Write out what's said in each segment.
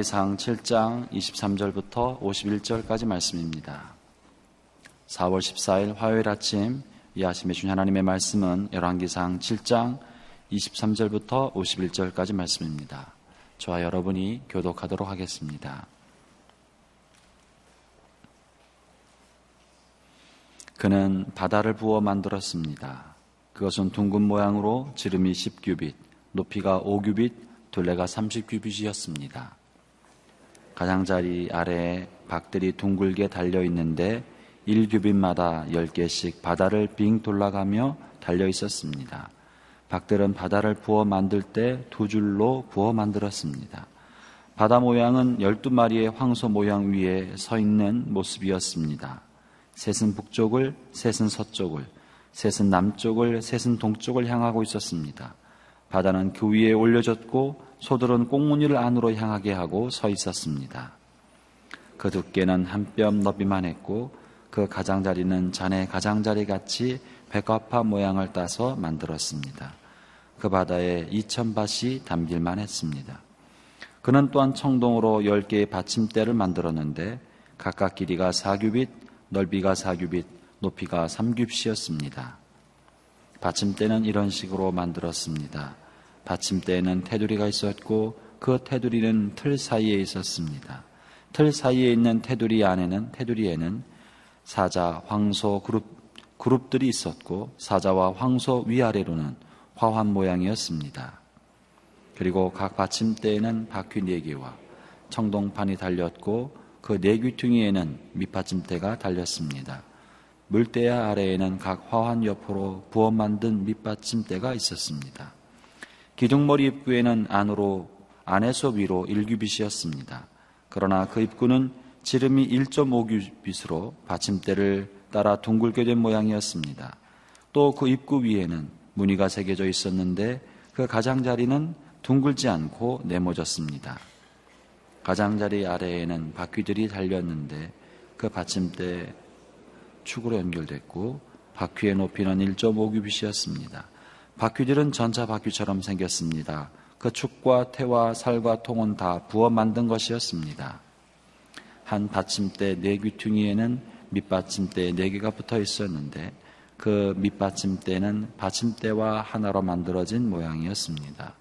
열왕기상 7장 23절부터 51절까지 말씀입니다. 4월 14일 화요일 아침 이하심에 주신 하나님의 말씀은 열왕기상 7장 23절부터 51절까지 말씀입니다. 저와 여러분이 교독하도록 하겠습니다. 그는 바다를 부어 만들었습니다. 그것은 둥근 모양으로 지름이 10규빗, 높이가 5규빗, 둘레가 30규빗이었습니다. 가장자리 아래에 박들이 둥글게 달려 있는데 1규빗마다 10개씩 바다를 빙 돌아가며 달려 있었습니다. 박들은 바다를 부어 만들 때 두 줄로 부어 만들었습니다. 바다 모양은 12마리의 황소 모양 위에 서 있는 모습이었습니다. 셋은 북쪽을, 셋은 서쪽을, 셋은 남쪽을, 셋은 동쪽을 향하고 있었습니다. 바다는 그 위에 올려졌고 소들은 꽁무니를 안으로 향하게 하고 서 있었습니다. 그 두께는 한 뼘 너비만 했고 그 가장자리는 잔의 가장자리 같이 백합화 모양을 따서 만들었습니다. 그 바다에 이천 밭이 담길만 했습니다. 그는 또한 청동으로 열 개의 받침대를 만들었는데 각각 길이가 4규빗, 넓이가 4규빗, 높이가 3규빗이었습니다. 받침대는 이런 식으로 만들었습니다. 받침대에는 테두리가 있었고 그 테두리는 틀 사이에 있었습니다. 틀 사이에 있는 테두리 안에는 테두리에는 사자, 황소 그룹 그룹들이 있었고 사자와 황소 위아래로는 화환 모양이었습니다. 그리고 각 받침대에는 바퀴 네 개와 청동판이 달렸고 그 네 귀퉁이에는 밑받침대가 달렸습니다. 물대야 아래에는 각 화환 옆으로 부어 만든 밑받침대가 있었습니다. 기둥머리 입구에는 안으로 안에서 위로 1규빗이었습니다. 그러나 그 입구는 지름이 1.5규빗으로 받침대를 따라 둥글게 된 모양이었습니다. 또 그 입구 위에는 무늬가 새겨져 있었는데 그 가장자리는 둥글지 않고 네모졌습니다. 가장자리 아래에는 바퀴들이 달렸는데 그 받침대 축으로 연결됐고 바퀴의 높이는 1.5규빗이었습니다. 바퀴들은 전차 바퀴처럼 생겼습니다. 그 축과 태와 살과 통은 다 부어 만든 것이었습니다. 한 받침대 네 귀퉁이에는 밑받침대 네 개가 붙어 있었는데 그 밑받침대는 받침대와 하나로 만들어진 모양이었습니다.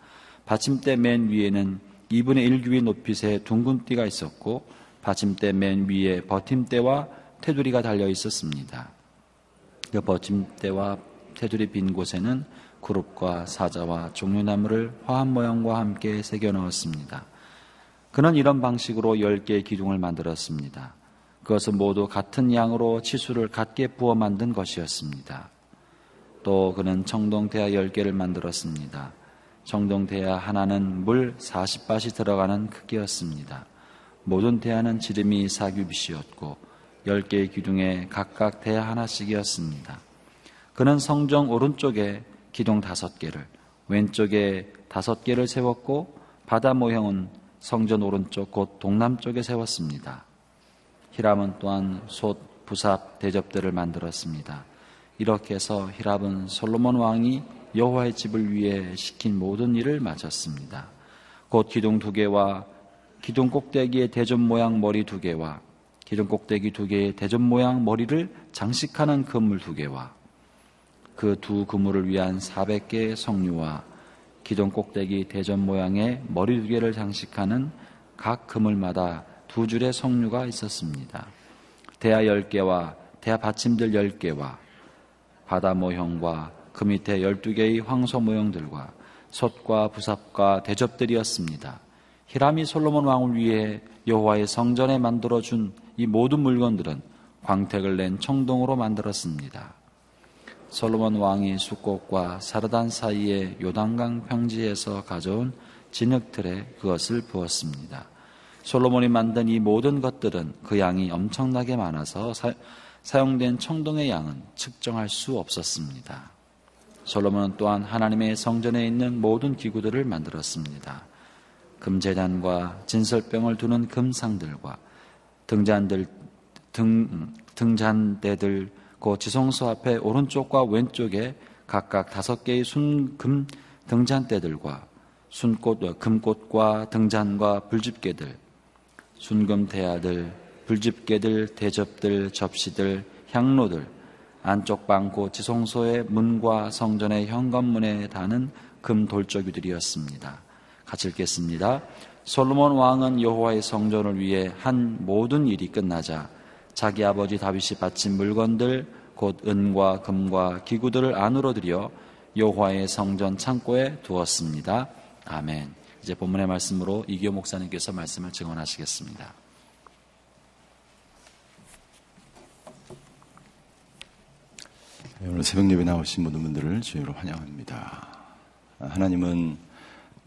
받침대 맨 위에는 2분의 1규의 높이의 둥근 띠가 있었고 받침대 맨 위에 버팀대와 테두리가 달려 있었습니다. 그 버팀대와 테두리 빈 곳에는 그룹과 사자와 종류나무를 화합 모양과 함께 새겨 넣었습니다. 그는 이런 방식으로 10개의 기둥을 만들었습니다. 그것은 모두 같은 양으로 치수를 같게 부어 만든 것이었습니다. 또 그는 청동대야 10개를 만들었습니다. 청동대야 하나는 물 40밭이 들어가는 크기였습니다. 모든 대야는 지름이 4규빗이었고 10개의 기둥에 각각 대야 하나씩이었습니다. 그는 성정 오른쪽에 기둥 다섯 개를, 왼쪽에 다섯 개를 세웠고 바다 모형은 성전 오른쪽 곧 동남쪽에 세웠습니다. 히람은 또한 솥, 부삽, 대접들을 만들었습니다. 이렇게 해서 히람은 솔로몬 왕이 여호와의 집을 위해 시킨 모든 일을 마쳤습니다. 곧 기둥 두 개와 기둥 꼭대기의 대접 모양 머리 두 개와 기둥 꼭대기 두 개의 대접 모양 머리를 장식하는 그물 두 개와 그 두 그물을 위한 400개의 성류와 기둥 꼭대기 대접 모양의 머리 두 개를 장식하는 각 그물마다 두 줄의 성류가 있었습니다. 대야 10개와 대야 받침들 10개와 바다 모형과 그 밑에 12개의 황소 모형들과 솥과 부삽과 대접들이었습니다. 히람이 솔로몬 왕을 위해 여호와의 성전에 만들어 준 이 모든 물건들은 광택을 낸 청동으로 만들었습니다. 솔로몬 왕이 수꽃과 사르단 사이의 요단강 평지에서 가져온 진흙틀에 그것을 부었습니다. 솔로몬이 만든 이 모든 것들은 그 양이 엄청나게 많아서 사, 용된 청동의 양은 측정할 수 없었습니다. 솔로몬은 또한 하나님의 성전에 있는 모든 기구들을 만들었습니다. 금재단과 진설병을 두는 금상들과 등잔들 등 등잔대들 그 지성소 앞에 오른쪽과 왼쪽에 각각 다섯 개의 순금 등잔대들과 순꽃 금꽃과 등잔과 불집게들 순금 대야들, 불집게들, 대접들, 접시들, 향로들, 안쪽 방곧 지성소의 문과 성전의 현관문에 다는 금 돌적이들이었습니다. 같이 읽겠습니다. 솔로몬 왕은 여호와의 성전을 위해 한 모든 일이 끝나자 자기 아버지 다윗이 바친 물건들 곧 은과 금과 기구들을 안으로 들여 여호와의 성전 창고에 두었습니다. 아멘. 이제 본문의 말씀으로 이교 목사님께서 말씀을 증언하시겠습니다. 네, 오늘 새벽 예배 나오신 모든 분들을 주의로 환영합니다. 하나님은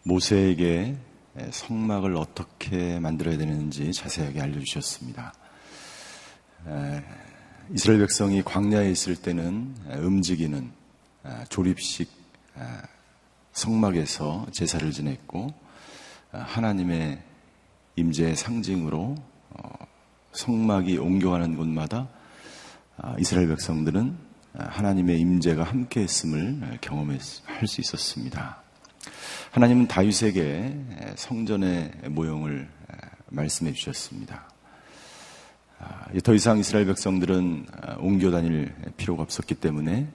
모세에게 성막을 어떻게 만들어야 되는지 자세하게 알려주셨습니다. 이스라엘 백성이 광야에 있을 때는 움직이는 조립식 성막에서 제사를 지냈고 하나님의 임재의 상징으로 어, 성막이 옮겨가는 곳마다 아, 이스라엘 백성들은 하나님의 임재가 함께 했음을 경험할 수 있었습니다. 하나님은 다윗에게 성전의 모형을 말씀해 주셨습니다. 아, 더 이상 이스라엘 백성들은 아, 옮겨 다닐 필요가 없었기 때문에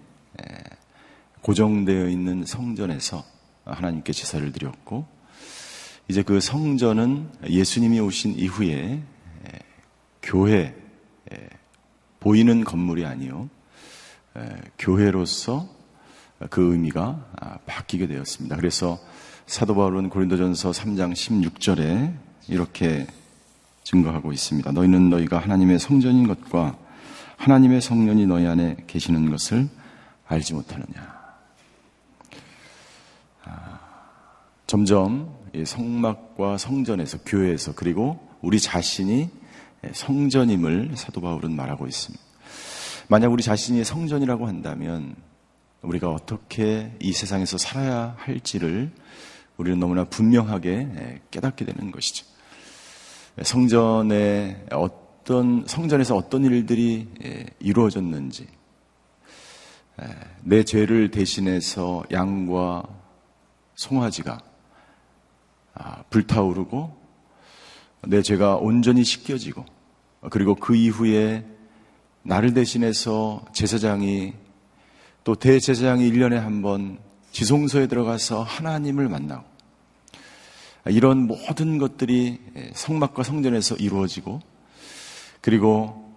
고정되어 있는 성전에서 하나님께 제사를 드렸고 이제 그 성전은 예수님이 오신 이후에 교회 보이는 건물이 아니요 교회로서 그 의미가 아, 바뀌게 되었습니다. 그래서 사도 바울은 고린도전서 3장 16절에 이렇게 증거하고 있습니다. 너희는 너희가 하나님의 성전인 것과 하나님의 성령이 너희 안에 계시는 것을 알지 못하느냐. 아, 점점 성막과 성전에서 교회에서 그리고 우리 자신이 성전임을 사도 바울은 말하고 있습니다. 만약 우리 자신이 성전이라고 한다면 우리가 어떻게 이 세상에서 살아야 할지를 우리는 너무나 분명하게 깨닫게 되는 것이죠. 성전에 어떤 성전에서 어떤 일들이 이루어졌는지 내 죄를 대신해서 양과 송아지가 아, 불타오르고 내 죄가 온전히 씻겨지고 그리고 그 이후에 나를 대신해서 제사장이 또 대제사장이 1년에 한 번 지성소에 들어가서 하나님을 만나고 이런 모든 것들이 성막과 성전에서 이루어지고 그리고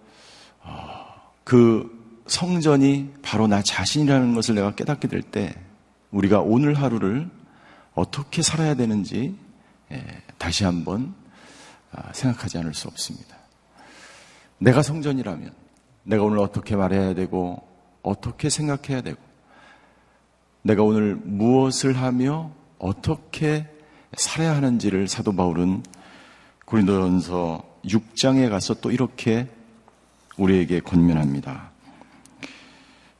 어, 그 성전이 바로 나 자신이라는 것을 내가 깨닫게 될 때 우리가 오늘 하루를 어떻게 살아야 되는지 다시 한번 아, 생각하지 않을 수 없습니다. 내가 성전이라면 내가 오늘 어떻게 말해야 되고 어떻게 생각해야 되고 내가 오늘 무엇을 하며 어떻게 살아야 하는지를 사도 바울은 고린도전서 6장에 가서 또 이렇게 우리에게 권면합니다.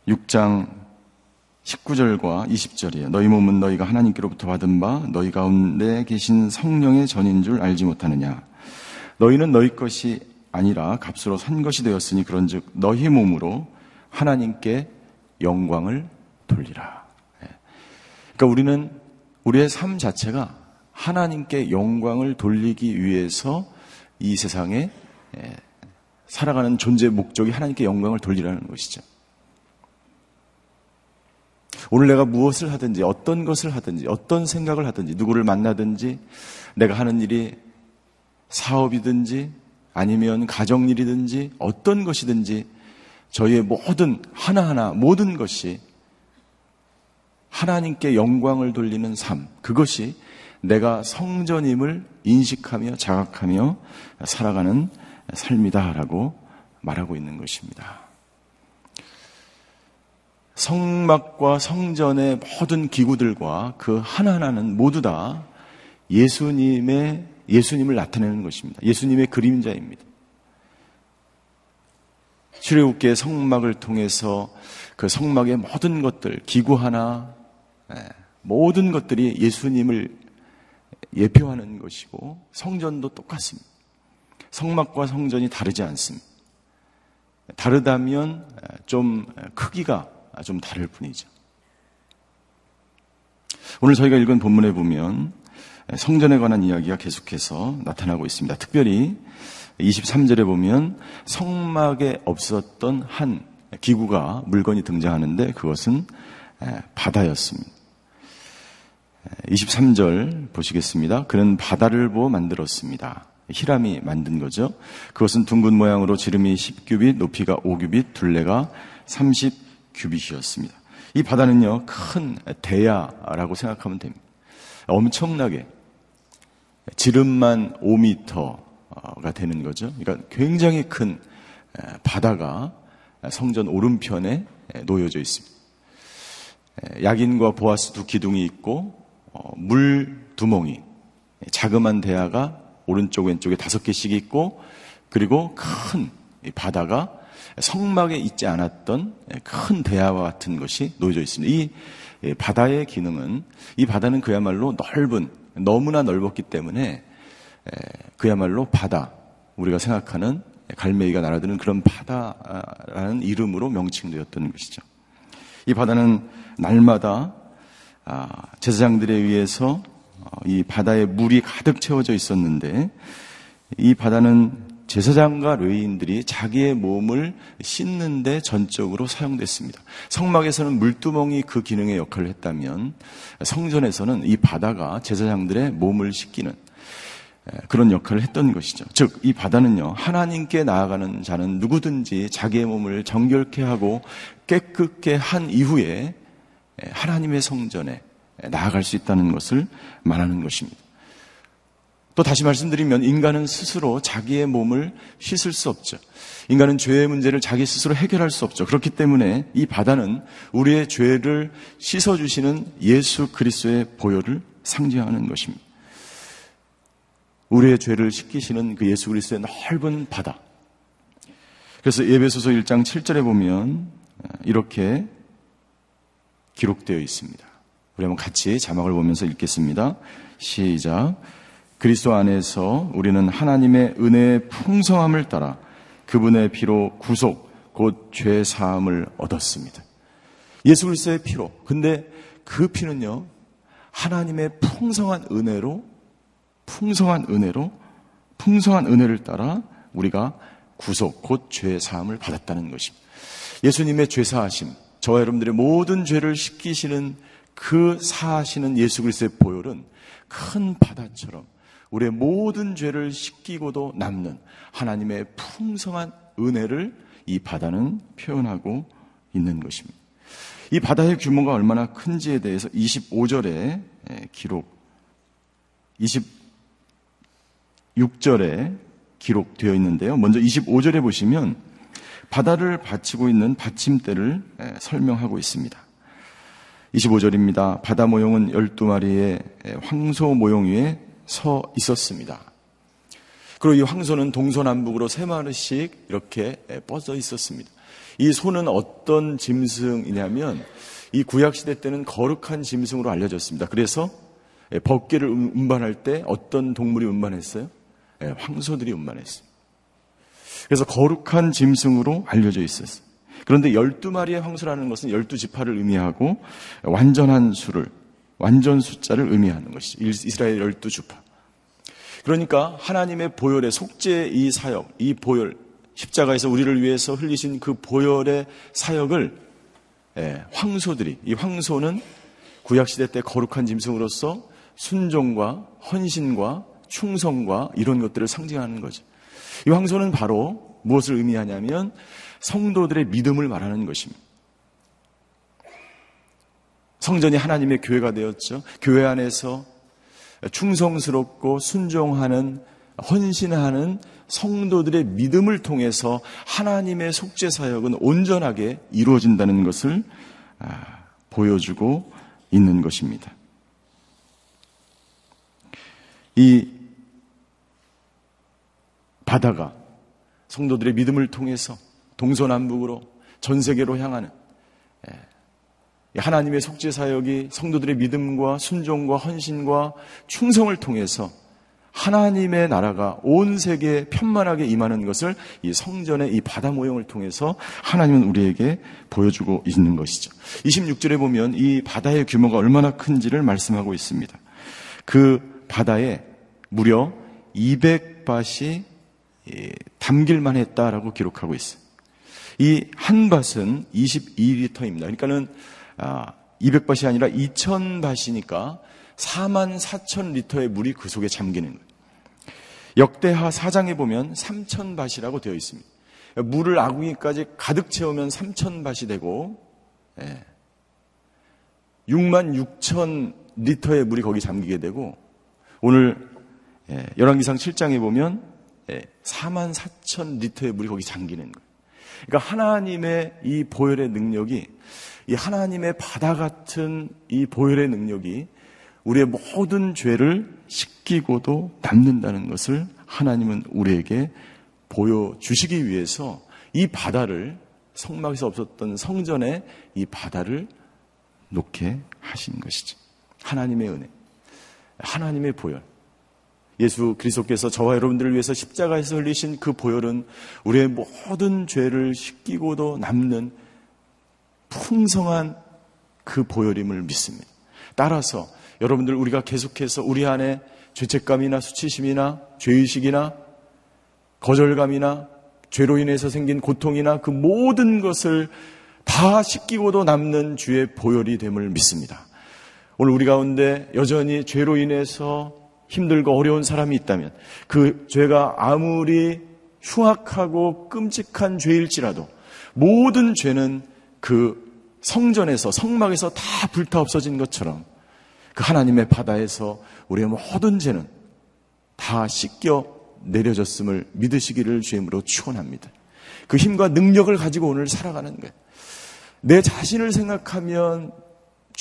6장 19절과 20절이에요. 너희 몸은 너희가 하나님께로부터 받은 바 너희 가운데 계신 성령의 전인 줄 알지 못하느냐. 너희는 너희 것이 아니라 값으로 산 것이 되었으니 그런즉 너희 몸으로 하나님께 영광을 돌리라. 예. 그러니까 우리는 우리의 삶 자체가 하나님께 영광을 돌리기 위해서 이 세상에 예, 살아가는 존재의 목적이 하나님께 영광을 돌리라는 것이죠. 오늘 내가 무엇을 하든지 어떤 것을 하든지 어떤 생각을 하든지 누구를 만나든지 내가 하는 일이 사업이든지 아니면 가정일이든지 어떤 것이든지 저희의 모든 하나하나 모든 것이 하나님께 영광을 돌리는 삶, 그것이 내가 성전임을 인식하며 자각하며 살아가는 삶이다라고 말하고 있는 것입니다. 성막과 성전의 모든 기구들과 그 하나하나는 모두 다 예수님의 예수님을 나타내는 것입니다. 예수님의 그림자입니다. 출애굽기의 성막을 통해서 그 성막의 모든 것들, 기구 하나, 예, 모든 것들이 예수님을 예표하는 것이고 성전도 똑같습니다. 성막과 성전이 다르지 않습니다. 다르다면 좀 크기가 좀 다를 뿐이죠. 오늘 저희가 읽은 본문에 보면 성전에 관한 이야기가 계속해서 나타나고 있습니다. 특별히 23절에 보면 성막에 없었던 한 기구가 물건이 등장하는데 그것은 바다였습니다. 23절 보시겠습니다. 그는 바다를 보어 만들었습니다. 히람이 만든 거죠. 그것은 둥근 모양으로 지름이 10규빗, 높이가 5규빗, 둘레가 30규빗이었습니다. 이 바다는요, 큰 대야라고 생각하면 됩니다. 엄청나게 지름만 5m가 되는 거죠. 그러니까 굉장히 큰 바다가 성전 오른편에 놓여져 있습니다. 약인과 보아스 두 기둥이 있고 어, 물 두멍이 자그만 대야가 오른쪽 왼쪽에 다섯 개씩 있고 그리고 큰 바다가 성막에 있지 않았던 큰 대야와 같은 것이 놓여져 있습니다. 이 바다의 기능은 이 바다는 그야말로 넓은 너무나 넓었기 때문에 그야말로 바다 우리가 생각하는 갈매기가 날아드는 그런 바다라는 이름으로 명칭되었던 것이죠. 이 바다는 날마다 아, 제사장들에 의해서 어, 이 바다에 물이 가득 채워져 있었는데 이 바다는 제사장과 레인들이 자기의 몸을 씻는데 전적으로 사용됐습니다. 성막에서는 물두멍이 그 기능의 역할을 했다면 성전에서는 이 바다가 제사장들의 몸을 씻기는 그런 역할을 했던 것이죠. 즉, 이 바다는요, 하나님께 나아가는 자는 누구든지 자기의 몸을 정결케 하고 깨끗게 한 이후에 하나님의 성전에 나아갈 수 있다는 것을 말하는 것입니다. 또 다시 말씀드리면 인간은 스스로 자기의 몸을 씻을 수 없죠. 인간은 죄의 문제를 자기 스스로 해결할 수 없죠. 그렇기 때문에 이 바다는 우리의 죄를 씻어 주시는 예수 그리스도의 보혈을 상징하는 것입니다. 우리의 죄를 씻기시는 그 예수 그리스도의 넓은 바다. 그래서 예배소서 1장 7절에 보면 이렇게 기록되어 있습니다. 우리 한번 같이 자막을 보면서 읽겠습니다. 시작. 그리스도 안에서 우리는 하나님의 은혜의 풍성함을 따라 그분의 피로 구속, 곧 죄 사함을 얻었습니다. 예수 그리스도의 피로. 근데 그 피는요, 하나님의 풍성한 은혜로, 풍성한 은혜로, 풍성한 은혜를 따라 우리가 구속, 곧 죄 사함을 받았다는 것입니다. 예수님의 죄 사하심, 저와 여러분들의 모든 죄를 씻기시는 그 사하시는 예수 그리스도의 보혈은 큰 바다처럼 우리의 모든 죄를 씻기고도 남는 하나님의 풍성한 은혜를 이 바다는 표현하고 있는 것입니다. 이 바다의 규모가 얼마나 큰지에 대해서 25절에 기록, 26절에 기록되어 있는데요. 먼저 25절에 보시면 바다를 받치고 있는 받침대를 설명하고 있습니다. 25절입니다. 바다 모형은 12마리의 황소 모형 위에 서 있었습니다. 그리고 이 황소는 동서남북으로 세 마리씩 이렇게 뻗어 있었습니다. 이 소는 어떤 짐승이냐면 이 구약시대 때는 거룩한 짐승으로 알려졌습니다. 그래서 법계를 운반할 때 어떤 동물이 운반했어요? 황소들이 운반했어요. 그래서 거룩한 짐승으로 알려져 있었어요. 그런데 12마리의 황소라는 것은 12지파를 의미하고 완전한 수를, 완전 숫자를 의미하는 것이죠. 이스라엘 12주파. 그러니까 하나님의 보혈의 속죄의 이 사역, 이 보혈, 십자가에서 우리를 위해서 흘리신 그 보혈의 사역을 예, 황소들이, 이 황소는 구약시대 때 거룩한 짐승으로서 순종과 헌신과 충성과 이런 것들을 상징하는 거죠. 이 황소는 바로 무엇을 의미하냐면 성도들의 믿음을 말하는 것입니다. 성전이 하나님의 교회가 되었죠. 교회 안에서 충성스럽고 순종하는 헌신하는 성도들의 믿음을 통해서 하나님의 속죄 사역은 온전하게 이루어진다는 것을 아, 보여주고 있는 것입니다. 이 바다가 성도들의 믿음을 통해서 동서남북으로 전 세계로 향하는 예, 하나님의 속죄 사역이 성도들의 믿음과 순종과 헌신과 충성을 통해서 하나님의 나라가 온 세계에 편만하게 임하는 것을 이 성전의 이 바다 모형을 통해서 하나님은 우리에게 보여주고 있는 것이죠. 26절에 보면 이 바다의 규모가 얼마나 큰지를 말씀하고 있습니다. 그 바다에 무려 200밭이 담길만 했다라고 기록하고 있어요. 이 한 밭은 22리터입니다. 그러니까는 200밭이 아, 아니라 2000밭이니까 4만 4천 리터의 물이 그 속에 잠기는 거예요. 역대하 4장에 보면 3천 밭이라고 되어 있습니다. 물을 아궁이까지 가득 채우면 3천 밭이 되고 6만 예, 6천 리터의 물이 거기 잠기게 되고 오늘 예, 열왕기상 7장에 보면 4만 예, 4천 리터의 물이 거기 잠기는 거예요. 그러니까 하나님의 이 보혈의 능력이 이 하나님의 바다 같은 이 보혈의 능력이 우리의 모든 죄를 씻기고도 남는다는 것을 하나님은 우리에게 보여주시기 위해서 이 바다를 성막에서 없었던 성전에 이 바다를 놓게 하신 것이지. 하나님의 은혜, 하나님의 보혈. 예수 그리스도께서 저와 여러분들을 위해서 십자가에서 흘리신 그 보혈은 우리의 모든 죄를 씻기고도 남는 풍성한 그 보혈임을 믿습니다. 따라서 여러분들 우리가 계속해서 우리 안에 죄책감이나 수치심이나 죄의식이나 거절감이나 죄로 인해서 생긴 고통이나 그 모든 것을 다 씻기고도 남는 주의 보혈이 됨을 믿습니다. 오늘 우리 가운데 여전히 죄로 인해서 힘들고 어려운 사람이 있다면 그 죄가 아무리 흉악하고 끔찍한 죄일지라도 모든 죄는 그 성전에서 성막에서 다 불타 없어진 것처럼 그 하나님의 바다에서 우리의 모든 죄는 다 씻겨 내려졌음을 믿으시기를 주임으로 축원합니다. 그 힘과 능력을 가지고 오늘 살아가는 거예요. 내 자신을 생각하면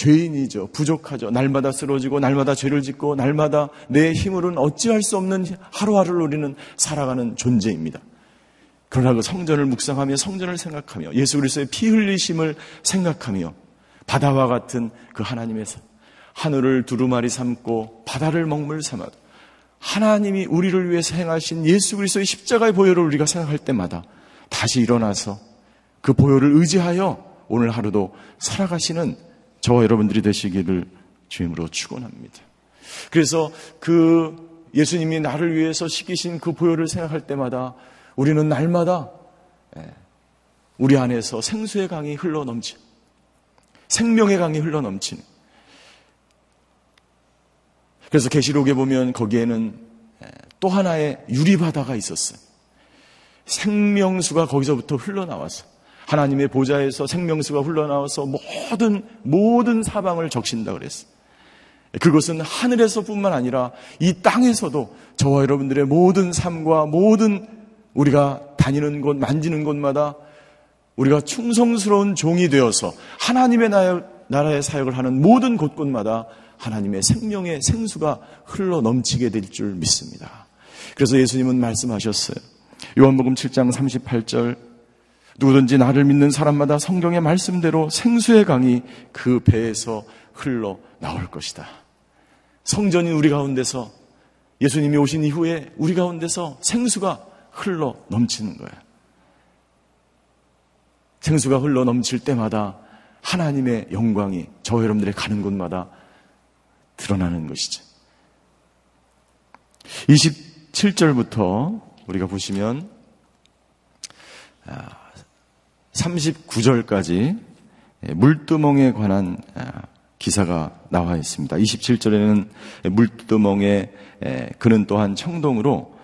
죄인이죠. 부족하죠. 날마다 쓰러지고 날마다 죄를 짓고 날마다 내 힘으로는 어찌할 수 없는 하루하루를 우리는 살아가는 존재입니다. 그러나 그 성전을 묵상하며 성전을 생각하며 예수 그리스도의 피 흘리심을 생각하며 바다와 같은 그 하나님의 하늘을 두루마리 삼고 바다를 먹물 삼아도 하나님이 우리를 위해서 행하신 예수 그리스도의 십자가의 보혈을 우리가 생각할 때마다 다시 일어나서 그 보혈을 의지하여 오늘 하루도 살아가시는 저와 여러분들이 되시기를 주임으로 축원합니다. 그래서 그 예수님이 나를 위해서 시키신 그 보혈을 생각할 때마다 우리는 날마다 예, 우리 안에서 생수의 강이 흘러 넘치 생명의 강이 흘러 넘치는 그래서 계시록에 보면 거기에는 또 하나의 유리 바다가 있었어요. 생명수가 거기서부터 흘러나와서 하나님의 보좌에서 생명수가 흘러나와서 모든 모든 사방을 적신다 그랬어요. 그것은 하늘에서뿐만 아니라 이 땅에서도 저와 여러분들의 모든 삶과 모든 우리가 다니는 곳, 만지는 곳마다 우리가 충성스러운 종이 되어서 하나님의 나라의 사역을 하는 모든 곳곳마다 하나님의 생명의 생수가 흘러 넘치게 될 줄 믿습니다. 그래서 예수님은 말씀하셨어요. 요한복음 7장 38절 누구든지 나를 믿는 사람마다 성경의 말씀대로 생수의 강이 그 배에서 흘러 나올 것이다. 성전인 우리 가운데서 예수님이 오신 이후에 우리 가운데서 생수가 흘러 넘치는 거예요. 생수가 흘러 넘칠 때마다 하나님의 영광이 저 여러분들의 가는 곳마다 드러나는 것이죠. 27절부터 우리가 보시면 39절까지 아, 물두멍에 관한 아, 기사가 나와 있습니다. 27절에는 물두멍에 그는 또한 청동으로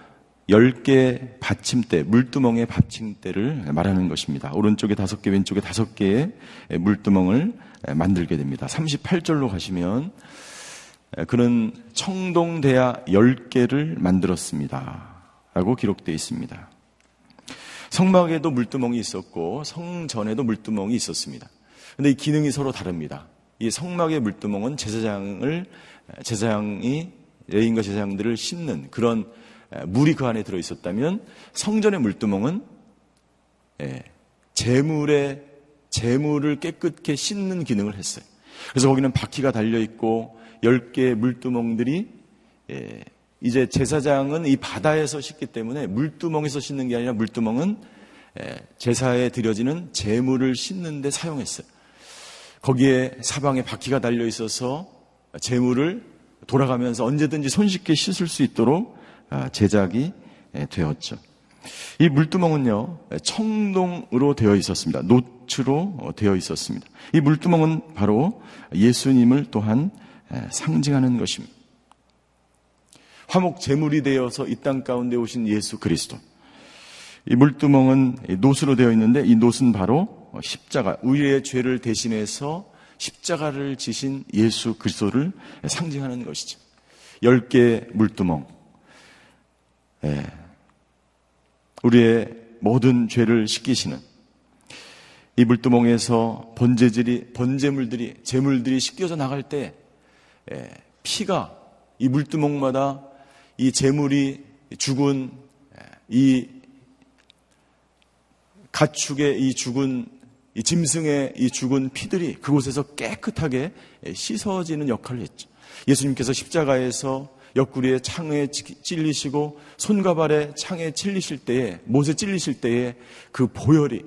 10개 받침대, 물두멍의 받침대를 말하는 것입니다. 오른쪽에 5개, 왼쪽에 5개의 물두멍을 만들게 됩니다. 38절로 가시면 그는 청동대야 10개를 만들었습니다. 라고 기록되어 있습니다. 성막에도 물두멍이 있었고 성전에도 물두멍이 있었습니다. 근데 이 기능이 서로 다릅니다. 이 성막의 물두멍은 제사장을 제사장이 레인과 제사장들을 씻는 그런 물이 그 안에 들어 있었다면 성전의 물두멍은 재물의 재물을 깨끗게 씻는 기능을 했어요. 그래서 거기는 바퀴가 달려 있고 10개의 물두멍들이 예, 이제 제사장은 이 바다에서 씻기 때문에 물두멍에서 씻는 게 아니라 물두멍은 예, 제사에 드려지는 재물을 씻는 데 사용했어요. 거기에 사방에 바퀴가 달려 있어서 재물을 돌아가면서 언제든지 손쉽게 씻을 수 있도록 아, 제작이 되었죠. 이 물두멍은요, 청동으로 되어 있었습니다. 노트로 어, 되어 있었습니다. 이 물두멍은 바로 예수님을 또한 상징하는 것입니다. 화목 제물이 되어서 이 땅 가운데 오신 예수 그리스도. 이 물두멍은 노수로 되어 있는데 이 노수는 바로 십자가, 우리의 죄를 대신해서 십자가를 지신 예수 그리스도를 상징하는 것이죠. 열 개의 물두멍. 예. 우리의 모든 죄를 씻기시는 이 물두멍에서 번제들이 번제물들이 제물들이 씻겨져 나갈 때 예, 피가 이 물두멍마다 이 제물이 죽은 예, 이 가축의 이 죽은 이 짐승의 이 죽은 피들이 그곳에서 깨끗하게 씻어지는 역할을 했죠. 예수님께서 십자가에서 옆구리에 창에 찔리시고 손과 발에 창에 찔리실 때에 못에 찔리실 때에 그 보혈이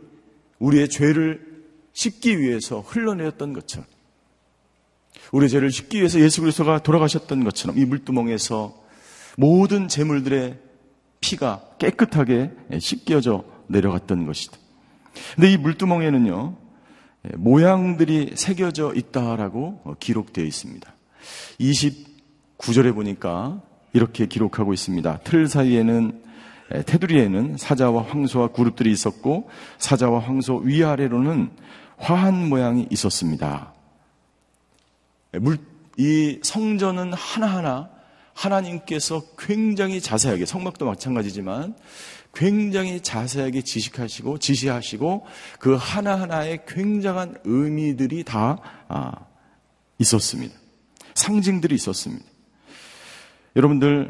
우리의 죄를 씻기 위해서 흘러내렸던 것처럼 우리의 죄를 씻기 위해서 예수 그리스도가 돌아가셨던 것처럼 이 물두멍에서 모든 재물들의 피가 깨끗하게 씻겨져 내려갔던 것이다. 근데 이 물두멍에는요, 모양들이 새겨져 있다라고 기록되어 있습니다. 29절에 보니까 이렇게 기록하고 있습니다. 틀 사이에는 테두리에는 사자와 황소와 그룹들이 있었고 사자와 황소 위아래로는 화한 모양이 있었습니다. 물, 이 성전은 하나하나 하나님께서 굉장히 자세하게 성막도 마찬가지지만 굉장히 자세하게 지식하시고 지시하시고 그 하나하나의 굉장한 의미들이 다 아, 있었습니다. 상징들이 있었습니다. 여러분들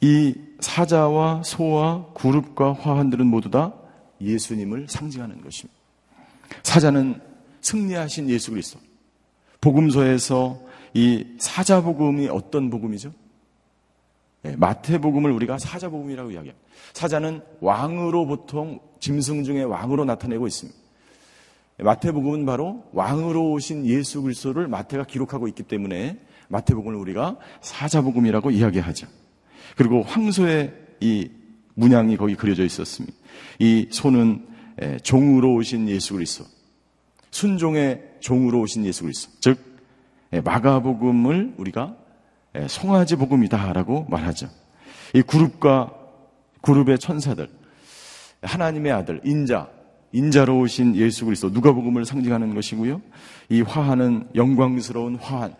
이 사자와 소와 구룹과 화환들은 모두 다 예수님을 상징하는 것입니다. 사자는 승리하신 예수 그리스도. 복음서에서 이 사자복음이 어떤 복음이죠? 마태복음을 우리가 사자복음이라고 이야기합니다. 사자는 왕으로 보통 짐승 중에 왕으로 나타내고 있습니다. 마태복음은 바로 왕으로 오신 예수 그리스도를 마태가 기록하고 있기 때문에 마태복음을 우리가 사자복음이라고 이야기하죠. 그리고 황소의 이 문양이 거기 그려져 있었습니다. 이 소는 종으로 오신 예수 그리스도, 순종의 종으로 오신 예수 그리스도, 즉 마가복음을 우리가 송아지 복음이다라고 말하죠. 이 그룹과 그룹의 천사들, 하나님의 아들, 인자, 인자로 오신 예수 그리스도, 누가복음을 상징하는 것이고요. 이 화환은 영광스러운 화환,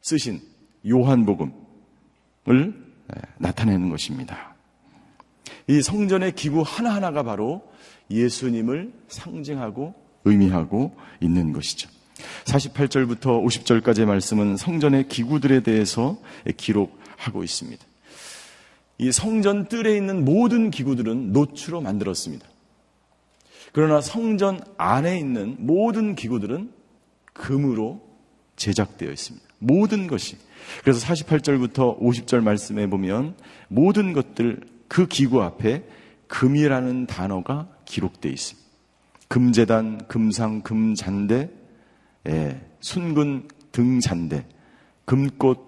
쓰신 요한복음을 나타내는 것입니다. 이 성전의 기구 하나하나가 바로 예수님을 상징하고 의미하고 있는 것이죠. 48절부터 50절까지의 말씀은 성전의 기구들에 대해서 기록하고 있습니다. 이 성전 뜰에 있는 모든 기구들은 노추로 만들었습니다. 그러나 성전 안에 있는 모든 기구들은 금으로 제작되어 있습니다. 모든 것이. 그래서 48절부터 50절 말씀에 보면 모든 것들 그 기구 앞에 금이라는 단어가 기록되어 있습니다. 금재단, 금상, 금잔대, 예, 순근 등잔대, 금꽃,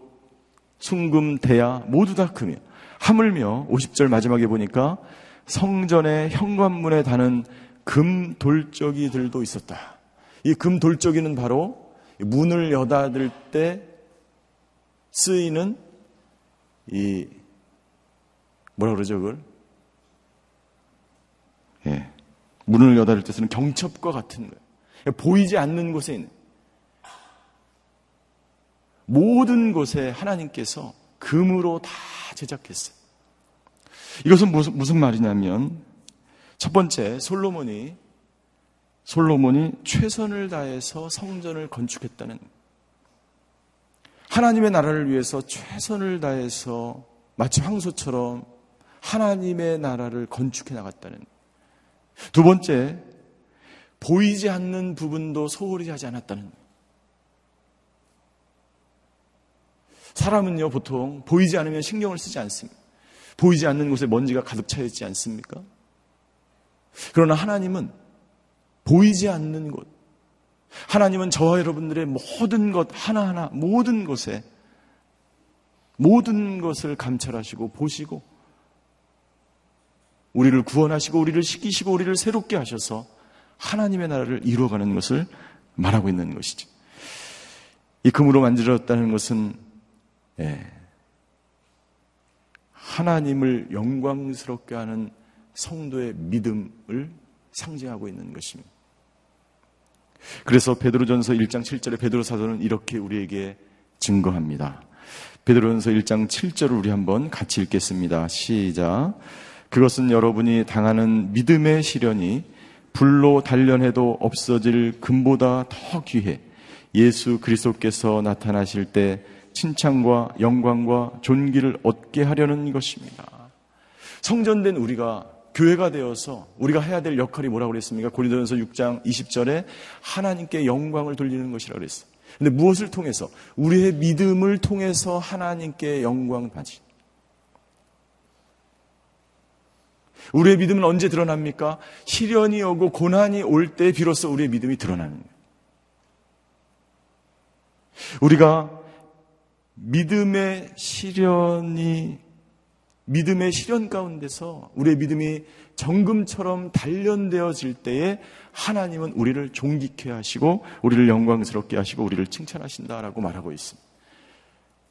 순금 대야 모두 다 금이요. 하물며 50절 마지막에 보니까 성전의 현관문에 다는 금 돌적이들도 있었다. 이 금 돌적이는 바로 문을 여닫을 때 쓰이는 이 뭐라 그러죠 그걸? 예. 문을 여닫을 때 쓰는 경첩과 같은 거예요. 보이지 않는 곳에 있는 모든 곳에 하나님께서 금으로 다 제작했어요. 이것은 무슨, 무슨 말이냐면 첫 번째 솔로몬이 솔로몬이 최선을 다해서 성전을 건축했다는 하나님의 나라를 위해서 최선을 다해서 마치 황소처럼 하나님의 나라를 건축해 나갔다는 두 번째 보이지 않는 부분도 소홀히 하지 않았다는 사람은요, 보통 보이지 않으면 신경을 쓰지 않습니다. 보이지 않는 곳에 먼지가 가득 차 있지 않습니까? 그러나 하나님은 보이지 않는 곳, 하나님은 저와 여러분들의 모든 것 하나하나 모든 곳에 모든 것을 감찰하시고 보시고 우리를 구원하시고 우리를 시키시고 우리를 새롭게 하셔서 하나님의 나라를 이루어가는 것을 말하고 있는 것이죠. 이 금으로 만들어졌다는 것은 예, 하나님을 영광스럽게 하는 성도의 믿음을 상징하고 있는 것입니다. 그래서 베드로전서 1장 7절에 베드로 사도는 이렇게 우리에게 증거합니다. 베드로전서 1장 7절을 우리 한번 같이 읽겠습니다. 시작. 그것은 여러분이 당하는 믿음의 시련이 불로 단련해도 없어질 금보다 더 귀해 예수 그리스도께서 나타나실 때 칭찬과 영광과 존귀를 얻게 하려는 것입니다. 성전된 우리가 교회가 되어서 우리가 해야 될 역할이 뭐라고 그랬습니까? 고린도전서 6장 20절에 하나님께 영광을 돌리는 것이라고 그랬어요. 근데 무엇을 통해서? 우리의 믿음을 통해서 하나님께 영광 받지. 우리의 믿음은 언제 드러납니까? 시련이 오고 고난이 올 때 비로소 우리의 믿음이 거예요. 우리가 믿음의 시련이 믿음의 시련 가운데서 우리의 믿음이 정금처럼 단련되어질 때에 하나님은 우리를 존귀케 하시고 우리를 영광스럽게 하시고 우리를 칭찬하신다라고 말하고 있습니다.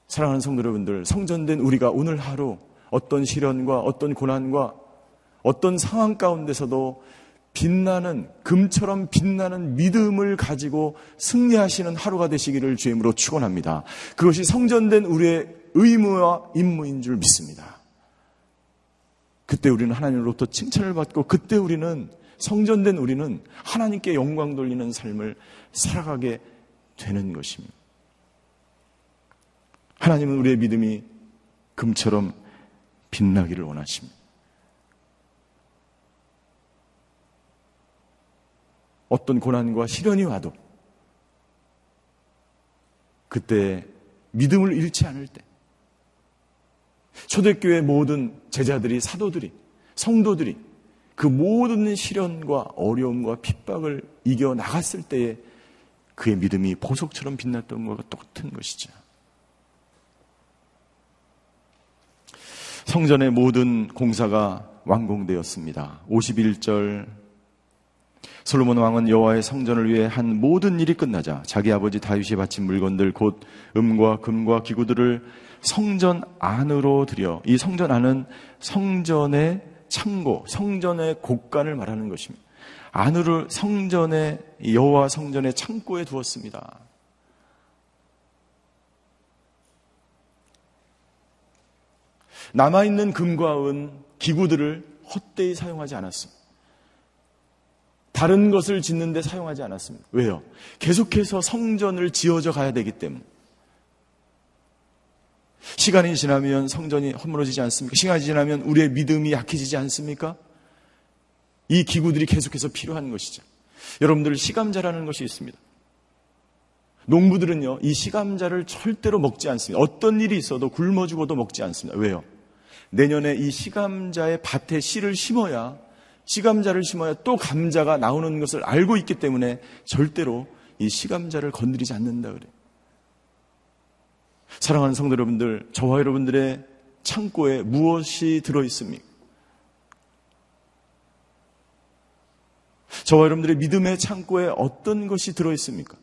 사랑하는 성도 여러분들, 성전된 우리가 오늘 하루 어떤 시련과 어떤 고난과 어떤 상황 가운데서도 빛나는 금처럼 빛나는 믿음을 가지고 승리하시는 하루가 되시기를 주임으로 축원합니다. 그것이 성전된 우리의 의무와 임무인 줄 믿습니다. 그때 우리는 하나님으로부터 칭찬을 받고 그때 우리는 성전된 우리는 하나님께 영광 돌리는 삶을 살아가게 되는 것입니다. 하나님은 우리의 믿음이 금처럼 빛나기를 원하십니다. 어떤 고난과 시련이 와도 그때 믿음을 잃지 않을 때 초대교회 모든 제자들이 사도들이 성도들이 그 모든 시련과 어려움과 핍박을 이겨 나갔을 때에 그의 믿음이 보석처럼 빛났던 것과 똑같은 것이죠. 성전의 모든 공사가 완공되었습니다. 51절 솔로몬 왕은 여호와의 성전을 위해 한 모든 일이 끝나자 자기 아버지 다윗이 바친 물건들 곧 음과 금과 기구들을 성전 안으로 들여 이 성전 안은 성전의 창고, 성전의 곳간을 말하는 것입니다. 안으로 성전의 여호와 성전의 창고에 두었습니다. 남아있는 금과 은 기구들을 헛되이 사용하지 않았습니다. 다른 것을 짓는데 사용하지 않았습니다. 왜요? 계속해서 성전을 지어져 가야 되기 때문에. 시간이 지나면 성전이 허물어지지 않습니까? 시간이 지나면 우리의 믿음이 약해지지 않습니까? 이 기구들이 계속해서 필요한 것이죠. 여러분들 시감자라는 것이 있습니다. 농부들은요, 이 시감자를 절대로 먹지 않습니다. 어떤 일이 있어도 굶어 죽어도 먹지 않습니다. 왜요? 내년에 이 시감자의 밭에 씨를 심어야, 시감자를 심어야 또 감자가 나오는 것을 알고 있기 때문에 절대로 이 시감자를 건드리지 않는다 그래요. 사랑하는 성도 여러분들, 저와 여러분들의 창고에 무엇이 들어 있습니까? 저와 여러분들의 믿음의 창고에 어떤 것이 들어 있습니까?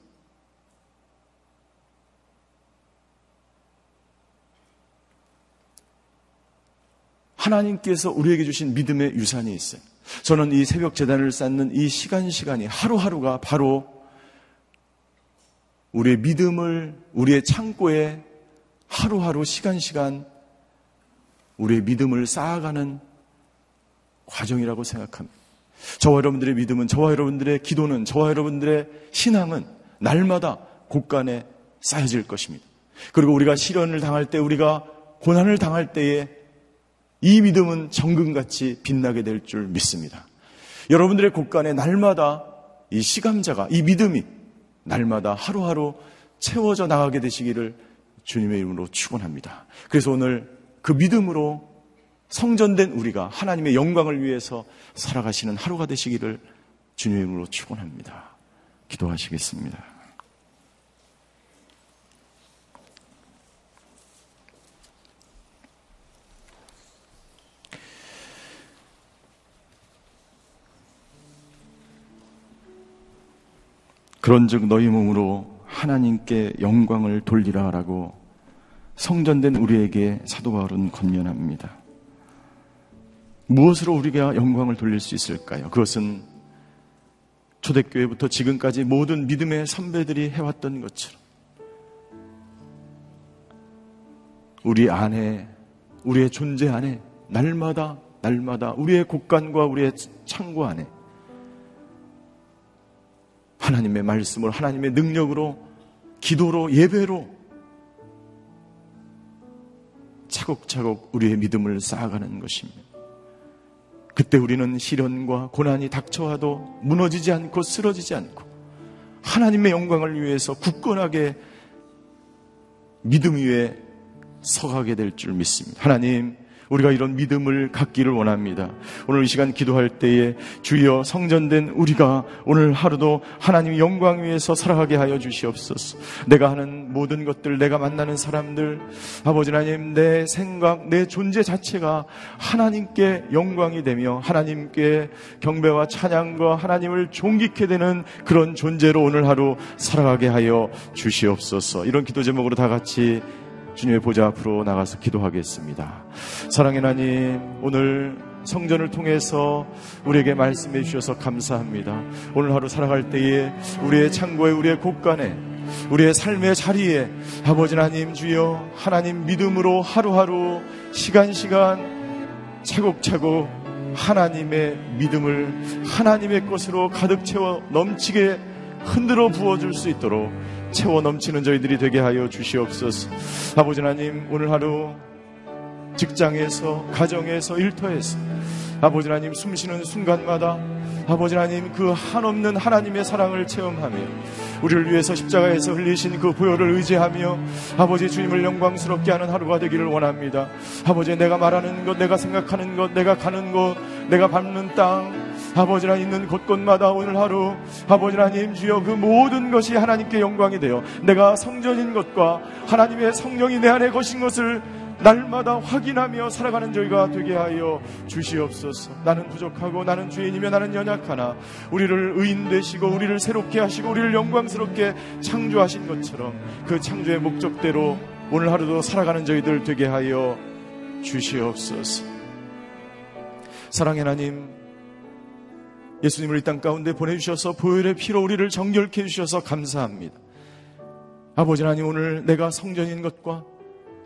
하나님께서 우리에게 주신 믿음의 유산이 있어요. 저는 이 새벽 재단을 쌓는 이 시간 시간이 하루하루가 바로 우리의 믿음을 우리의 창고에 하루하루 시간 시간 우리의 믿음을 쌓아가는 과정이라고 생각합니다. 저와 여러분들의 믿음은, 저와 여러분들의 기도는, 저와 여러분들의 신앙은 날마다 곳간에 쌓여질 것입니다. 그리고 우리가 시련을 당할 때, 우리가 고난을 당할 때에 이 믿음은 정금같이 빛나게 될 줄 믿습니다. 여러분들의 곳간에 날마다 이 시감자가, 이 믿음이 날마다 하루하루 채워져 나가게 되시기를 주님의 이름으로 축원합니다. 그래서 오늘 그 믿음으로 성전된 우리가 하나님의 영광을 위해서 살아가시는 하루가 되시기를 주님의 이름으로 축원합니다. 기도하시겠습니다. 그런즉 너희 몸으로 하나님께 영광을 돌리라라고 성전된 우리에게 사도 바울은 권면합니다. 무엇으로 우리가 영광을 돌릴 수 있을까요? 그것은 초대교회부터 지금까지 모든 믿음의 선배들이 해왔던 것처럼 우리 안에 우리의 존재 안에 날마다 날마다 우리의 곳간과 우리의 창고 안에 하나님의 말씀으로 하나님의 능력으로 기도로 예배로 차곡차곡 우리의 믿음을 쌓아가는 것입니다. 그때 우리는 시련과 고난이 닥쳐와도 무너지지 않고 쓰러지지 않고 하나님의 영광을 위해서 굳건하게 믿음 위에 서가게 될 줄 믿습니다. 하나님, 우리가 이런 믿음을 갖기를 원합니다. 오늘 이 시간 기도할 때에 주여 성전된 우리가 오늘 하루도 하나님 영광 위에서 살아가게 하여 주시옵소서. 내가 하는 모든 것들, 내가 만나는 사람들, 아버지 하나님, 내 생각, 내 존재 자체가 하나님께 영광이 되며 하나님께 경배와 찬양과 하나님을 존귀케 되는 그런 존재로 오늘 하루 살아가게 하여 주시옵소서. 이런 기도 제목으로 다 같이 주님의 보좌 앞으로 나가서 기도하겠습니다. 사랑의 하나님, 오늘 성전을 통해서 우리에게 말씀해 주셔서 감사합니다. 오늘 하루 살아갈 때에 우리의 창고에 우리의 곳간에 우리의 삶의 자리에 아버지 하나님 주여 하나님 믿음으로 하루하루 시간 시간 차곡차곡 하나님의 믿음을 하나님의 것으로 가득 채워 넘치게 흔들어 부어줄 수 있도록 채워 넘치는 저희들이 되게 하여 주시옵소서. 아버지 하나님, 오늘 하루 직장에서, 가정에서, 일터에서 아버지 하나님 숨 쉬는 순간마다 아버지 하나님 그 한없는 하나님의 사랑을 체험하며 우리를 위해서 십자가에서 흘리신 그 보혈을 의지하며 아버지 주님을 영광스럽게 하는 하루가 되기를 원합니다. 아버지 내가 말하는 것, 내가 생각하는 것, 내가 가는 곳, 내가 밟는 땅, 아버지랑 있는 곳곳마다 오늘 하루 아버지 하나님 주여 그 모든 것이 하나님께 영광이 되어 내가 성전인 것과 하나님의 성령이 내 안에 거신 것을 날마다 확인하며 살아가는 저희가 되게 하여 주시옵소서. 나는 부족하고 나는 죄인이며 나는 연약하나 우리를 의인 되시고 우리를 새롭게 하시고 우리를 영광스럽게 창조하신 것처럼 그 창조의 목적대로 오늘 하루도 살아가는 저희들 되게 하여 주시옵소서. 사랑의 하나님, 예수님을 이 땅 가운데 보내주셔서 보혈의 피로 우리를 정결케 해주셔서 감사합니다. 아버지 하나님 오늘 내가 성전인 것과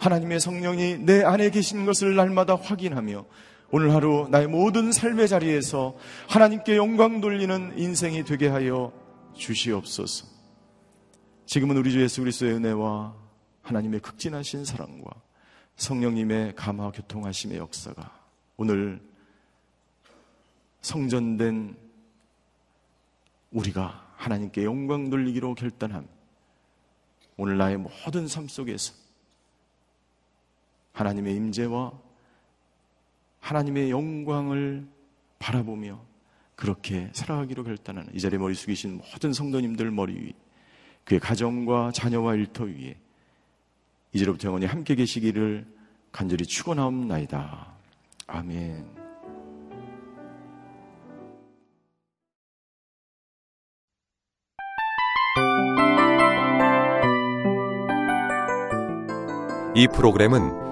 하나님의 성령이 내 안에 계신 것을 날마다 확인하며 오늘 하루 나의 모든 삶의 자리에서 하나님께 영광 돌리는 인생이 되게 하여 주시옵소서. 지금은 우리 주 예수 그리스도의 은혜와 하나님의 극진하신 사랑과 성령님의 감화 교통하심의 역사가 오늘 성전된 우리가 하나님께 영광 돌리기로 결단함. 오늘 나의 모든 삶 속에서 하나님의 임재와 하나님의 영광을 바라보며 그렇게 살아가기로 결단하는 이 자리에 머리 숙이신 모든 성도님들 머리 위 그의 가정과 자녀와 일터 위에 이제로부터 영원히 함께 계시기를 간절히 축원하옵나이다. 아멘. 이 프로그램은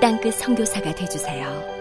땅끝 성교사가 되주세요